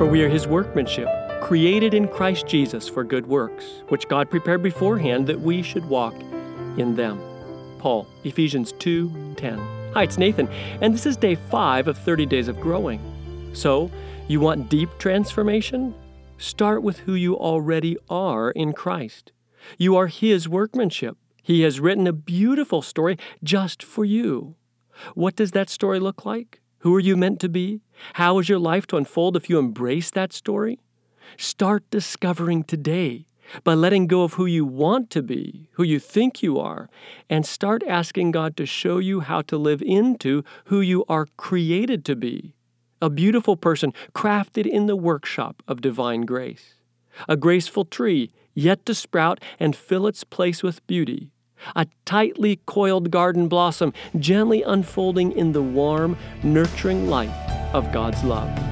For we are his workmanship, created in Christ Jesus for good works, which God prepared beforehand that we should walk in them. Paul, Ephesians 2:10. Hi, it's Nathan, and this is day 5 of 30 days of growing. So, you want deep transformation? Start with who you already are in Christ. You are his workmanship. He has written a beautiful story just for you. What does that story look like? Who are you meant to be? How is your life to unfold if you embrace that story? Start discovering today by letting go of who you want to be, who you think you are, and start asking God to show you how to live into who you are created to be a beautiful person crafted in the workshop of divine grace, a graceful tree yet to sprout and fill its place with beauty, a tightly coiled garden blossom gently unfolding in the warm, nurturing light of God's love.